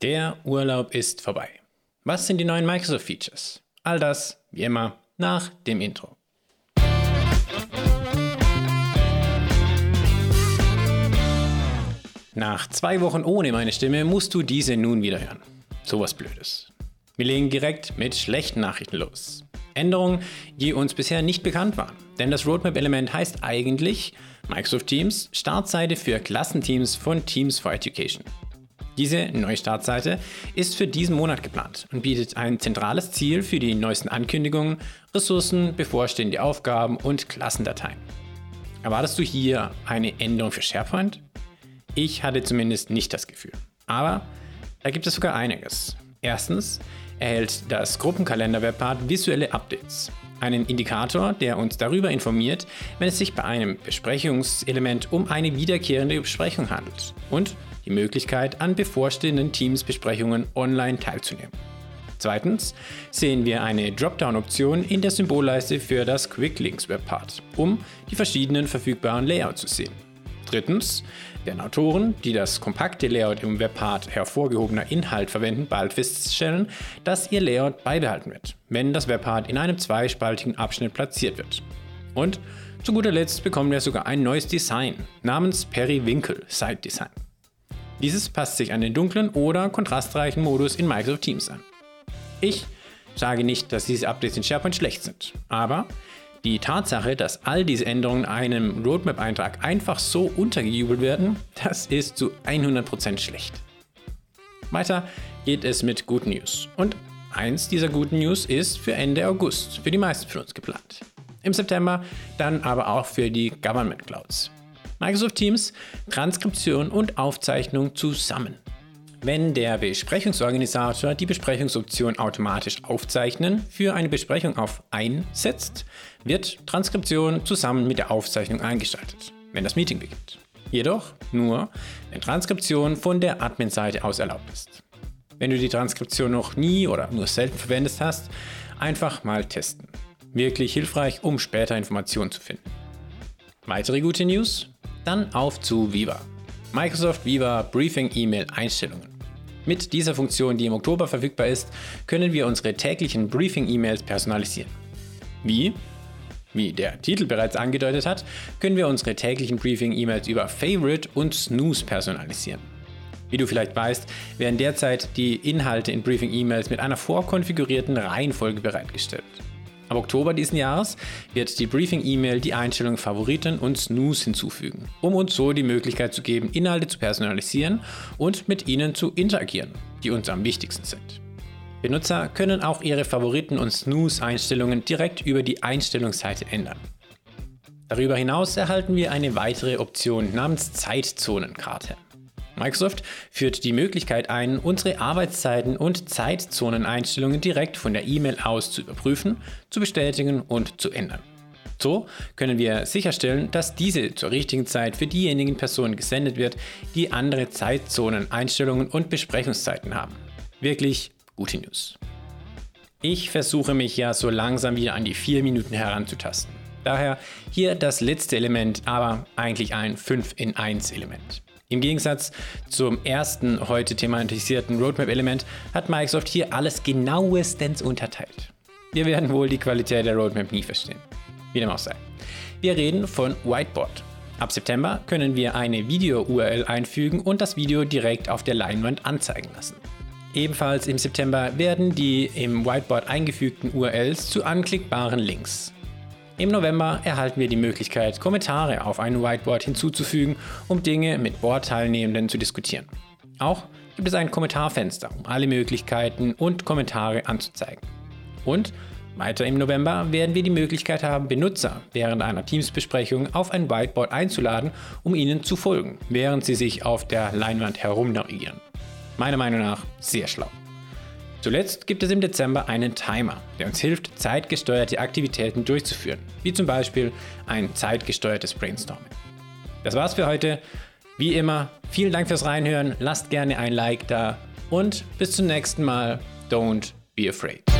Der Urlaub ist vorbei. Was sind die neuen Microsoft-Features? All das, wie immer, nach dem Intro. Nach zwei Wochen ohne meine Stimme musst du diese nun wieder hören. Sowas Blödes. Wir legen direkt mit schlechten Nachrichten los. Änderungen, die uns bisher nicht bekannt waren. Denn das Roadmap-Element heißt eigentlich Microsoft Teams, Startseite für Klassenteams von Teams for Education. Diese neue Startseite ist für diesen Monat geplant und bietet ein zentrales Ziel für die neuesten Ankündigungen, Ressourcen, bevorstehende Aufgaben und Klassendateien. Erwartest du hier eine Änderung für SharePoint? Ich hatte zumindest nicht das Gefühl. Aber da gibt es sogar einiges. Erstens erhält das Gruppenkalender-Webpart visuelle Updates. Einen Indikator, der uns darüber informiert, wenn es sich bei einem Besprechungselement um eine wiederkehrende Besprechung handelt. Und die Möglichkeit, an bevorstehenden Teams-Besprechungen online teilzunehmen. Zweitens sehen wir eine Dropdown-Option in der Symbolleiste für das Quicklinks Webpart, um die verschiedenen verfügbaren Layouts zu sehen. Drittens werden Autoren, die das kompakte Layout im Webpart hervorgehobener Inhalt verwenden, bald feststellen, dass ihr Layout beibehalten wird, wenn das Webpart in einem zweispaltigen Abschnitt platziert wird. Und zu guter Letzt bekommen wir sogar ein neues Design namens Periwinkel Site Design. Dieses passt sich an den dunklen oder kontrastreichen Modus in Microsoft Teams an. Ich sage nicht, dass diese Updates in SharePoint schlecht sind, aber die Tatsache, dass all diese Änderungen einem Roadmap-Eintrag einfach so untergejubelt werden, das ist zu 100% schlecht. Weiter geht es mit guten News. Und eins dieser guten News ist für Ende August, für die meisten von uns geplant. Im September dann aber auch für die Government Clouds. Microsoft Teams, Transkription und Aufzeichnung zusammen. Wenn der Besprechungsorganisator die Besprechungsoption automatisch aufzeichnen für eine Besprechung auf einsetzt, wird Transkription zusammen mit der Aufzeichnung eingeschaltet, wenn das Meeting beginnt. Jedoch nur, wenn Transkription von der Admin-Seite aus erlaubt ist. Wenn du die Transkription noch nie oder nur selten verwendet hast, einfach mal testen. Wirklich hilfreich, um später Informationen zu finden. Weitere gute News? Dann auf zu Viva. Microsoft Viva Briefing E-Mail Einstellungen. Mit dieser Funktion, die im Oktober verfügbar ist, können wir unsere täglichen Briefing-E-Mails personalisieren. Wie? Wie der Titel bereits angedeutet hat, können wir unsere täglichen Briefing-E-Mails über Favorite und Snooze personalisieren. Wie du vielleicht weißt, werden derzeit die Inhalte in Briefing-E-Mails mit einer vorkonfigurierten Reihenfolge bereitgestellt. Ab Oktober diesen Jahres wird die Briefing-E-Mail die Einstellung Favoriten und Snooze hinzufügen, um uns so die Möglichkeit zu geben, Inhalte zu personalisieren und mit ihnen zu interagieren, die uns am wichtigsten sind. Benutzer können auch ihre Favoriten- und Snooze-Einstellungen direkt über die Einstellungsseite ändern. Darüber hinaus erhalten wir eine weitere Option namens Zeitzonenkarte. Microsoft führt die Möglichkeit ein, unsere Arbeitszeiten und Zeitzoneneinstellungen direkt von der E-Mail aus zu überprüfen, zu bestätigen und zu ändern. So können wir sicherstellen, dass diese zur richtigen Zeit für diejenigen Personen gesendet wird, die andere Zeitzoneneinstellungen und Besprechungszeiten haben. Wirklich gute News. Ich versuche mich ja so langsam wieder an die 4 Minuten heranzutasten. Daher hier das letzte Element, aber eigentlich ein 5 in 1 Element. Im Gegensatz zum ersten heute thematisierten Roadmap-Element hat Microsoft hier alles genauestens unterteilt. Wir werden wohl die Qualität der Roadmap nie verstehen. Wie dem auch sei. Wir reden von Whiteboard. Ab September können wir eine Video-URL einfügen und das Video direkt auf der Leinwand anzeigen lassen. Ebenfalls im September werden die im Whiteboard eingefügten URLs zu anklickbaren Links. Im November erhalten wir die Möglichkeit, Kommentare auf ein Whiteboard hinzuzufügen, um Dinge mit Boardteilnehmenden zu diskutieren. Auch gibt es ein Kommentarfenster, um alle Möglichkeiten und Kommentare anzuzeigen. Und weiter im November werden wir die Möglichkeit haben, Benutzer während einer Teams-Besprechung auf ein Whiteboard einzuladen, um ihnen zu folgen, während sie sich auf der Leinwand herumnavigieren. Meiner Meinung nach sehr schlau. Zuletzt gibt es im Dezember einen Timer, der uns hilft, zeitgesteuerte Aktivitäten durchzuführen, wie zum Beispiel ein zeitgesteuertes Brainstorming. Das war's für heute. Wie immer, vielen Dank fürs Reinhören, lasst gerne ein Like da und bis zum nächsten Mal. Don't be afraid.